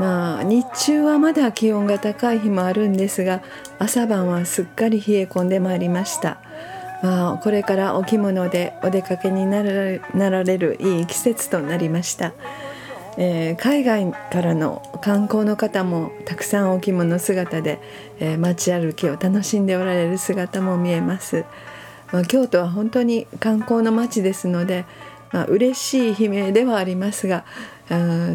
まあ、日中はまだ気温が高い日もあるんですが朝晩はすっかり冷え込んでまいりました、まあ、これからお着物でお出かけになられるいい季節となりました、えー、海外からの観光の方もたくさんお着物姿で、えー、街歩きを楽しんでおられる姿も見えます、まあ、京都は本当に観光の街ですので、まあ、嬉しい悲鳴ではありますが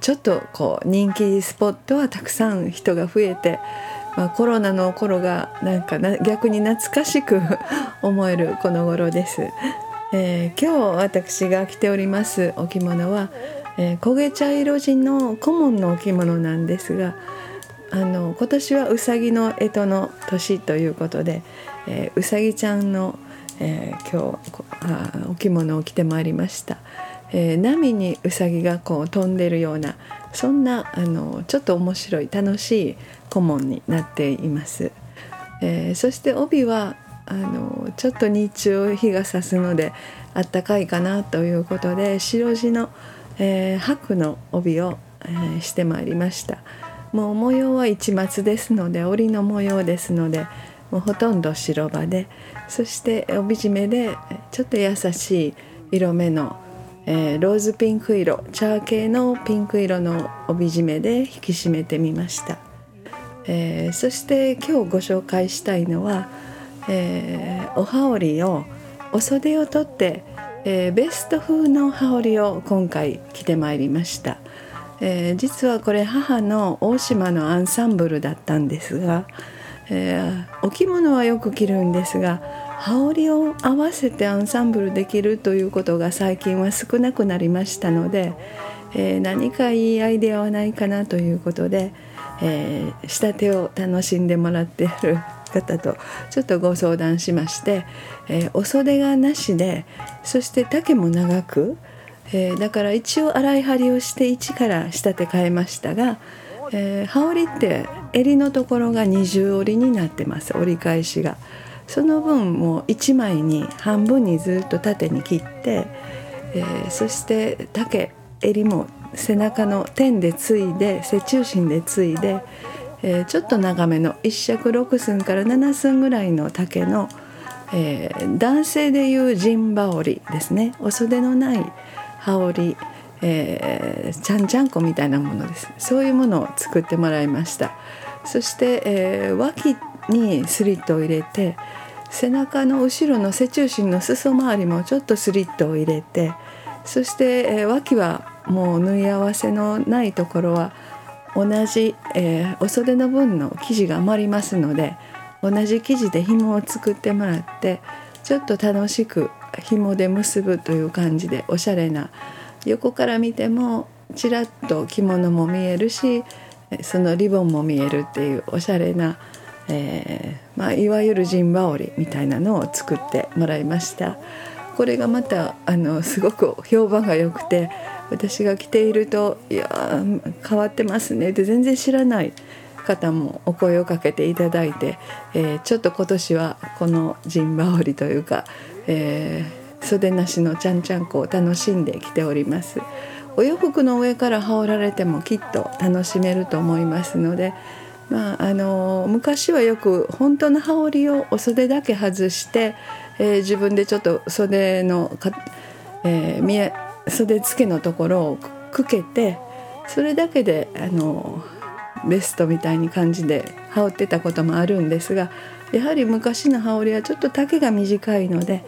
ちょっとこう人気スポットはたくさん人が増えて、まあ、コロナの頃がなんか逆に懐かしく思えるこの頃です。えー、今日私が着ておりますお着物は、えー、焦げ茶色地の顧問のお着物なんですがあの今年はうさぎの干支の年ということで、えー、うさぎちゃんの、えー、今日お着物を着てまいりました。えー、波にうさぎがこう飛んでるようなそんなあのちょっと面白い楽しい顧問になっています。えー、そして帯はあのちょっと日中日が差すのであったかいかなということで白地の、えー、白の帯を、えー、してまいりましたもう模様は市松ですので織の模様ですのでもうほとんど白場でそして帯締めでちょっと優しい色目のえー、ローズピンク色茶系のピンク色の帯締めで引き締めてみました、えー、そして今日ご紹介したいのは、えー、お羽織をお袖を取って、えベスト風の羽織を今回着てまいりました、え実はこれ母の大島のアンサンブルだったんですが、えお着物はよく着るんですが羽織を合わせてアンサンブルできるということが最近は少なくなりましたので、えー、何かいいアイデアはないかなということで、えー、仕立てを楽しんでもらっている方とちょっとご相談しまして、えー、お袖がなしでそして丈も長く、えー、だから一応洗い張りをして一から仕立て変えましたが、えー、羽織って襟のところが二重折りになってます折り返しが。その分もう1枚に半分にずっと縦に切って、えー、そして丈襟も背中の点でついで背中心でついで、えー、ちょっと長めの1尺6寸から7寸ぐらいの丈の、えー、男性でいう陣羽織ですね。お袖のない羽織、えー、ちゃんちゃんこみたいなものです。そういうものを作ってもらいました。そして、えー、脇にスリットを入れて背中の後ろの背中心の裾周りもちょっとスリットを入れてそして、えー、脇はもう縫い合わせのないところは同じ、えー、お袖の分の生地が余りますので同じ生地で紐を作ってもらってちょっと楽しく紐で結ぶという感じでおしゃれな。横から見てもちらっと着物も見えるしそのリボンも見えるっていうおしゃれなえー、まあ、いわゆる陣羽織みたいなのを作ってもらいましたこれがまたあのすごく評判が良くて私が着ていると「いや変わってますね」って全然知らない方もお声をかけていただいて、えー、ちょっと今年はこの陣羽織というか、えー、袖なしのちゃんちゃんこを楽しんできております。お洋服の上から羽織られてもきっと楽しめると思いますのでまあ、あの昔はよく本当の羽織をお袖だけ外して、えー、自分でちょっと袖のか、えー、見え袖付けのところをくけてそれだけであのベストみたいに感じで羽織ってたこともあるんですがやはり昔の羽織はちょっと丈が短いので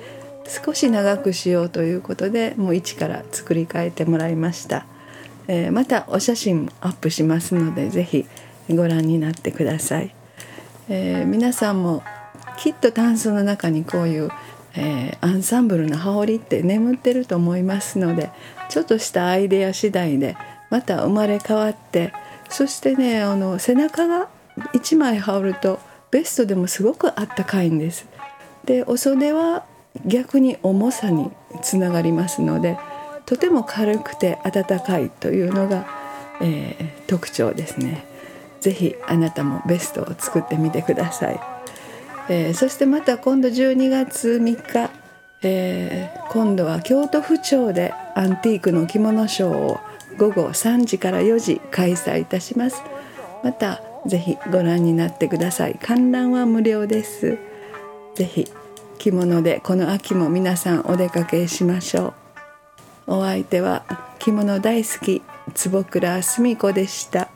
少し長くしようということでもう一から作り変えてもらいました、えー、またお写真アップしますので是非ご覧になってください、えー、皆さんもきっとタンスの中にこういう、えー、アンサンブルの羽織って眠ってると思いますのでちょっとしたアイデア次第でまた生まれ変わってそしてねあの背中が1枚羽織るとベストでもすごくあったかいんです。でお袖は逆に重さにつながりますのでとても軽くて暖かいというのが、えー、特徴ですね。是非あなたもベストを作ってみてください、えー、そしてまた今度12月3日、えー、今度は京都府庁でアンティークの着物ショーを午後3時から4時開催いたします。またぜひご覧になってください。観覧は無料です。ぜひ着物でこの秋も皆さんお出かけしましょう。お相手は着物大好き坪倉澄子でした。